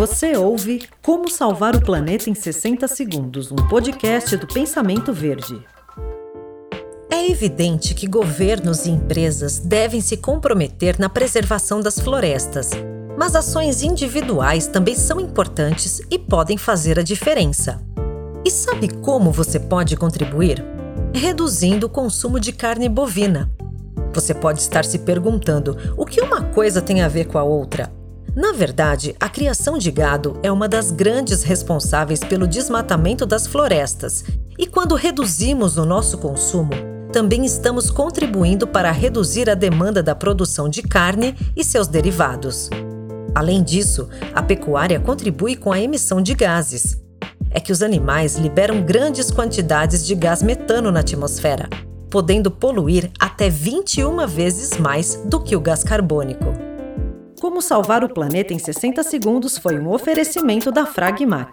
Você ouve Como Salvar o Planeta em 60 Segundos, um podcast do Pensamento Verde. É evidente que governos e empresas devem se comprometer na preservação das florestas, mas ações individuais também são importantes e podem fazer a diferença. E sabe como você pode contribuir? Reduzindo o consumo de carne bovina. Você pode estar se perguntando o que uma coisa tem a ver com a outra. Na verdade, a criação de gado é uma das grandes responsáveis pelo desmatamento das florestas, e quando reduzimos o nosso consumo, também estamos contribuindo para reduzir a demanda da produção de carne e seus derivados. Além disso, a pecuária contribui com a emissão de gases. É que os animais liberam grandes quantidades de gás metano na atmosfera, podendo poluir até 21 vezes mais do que o gás carbônico. Como salvar o planeta em 60 segundos foi um oferecimento da Fragmac.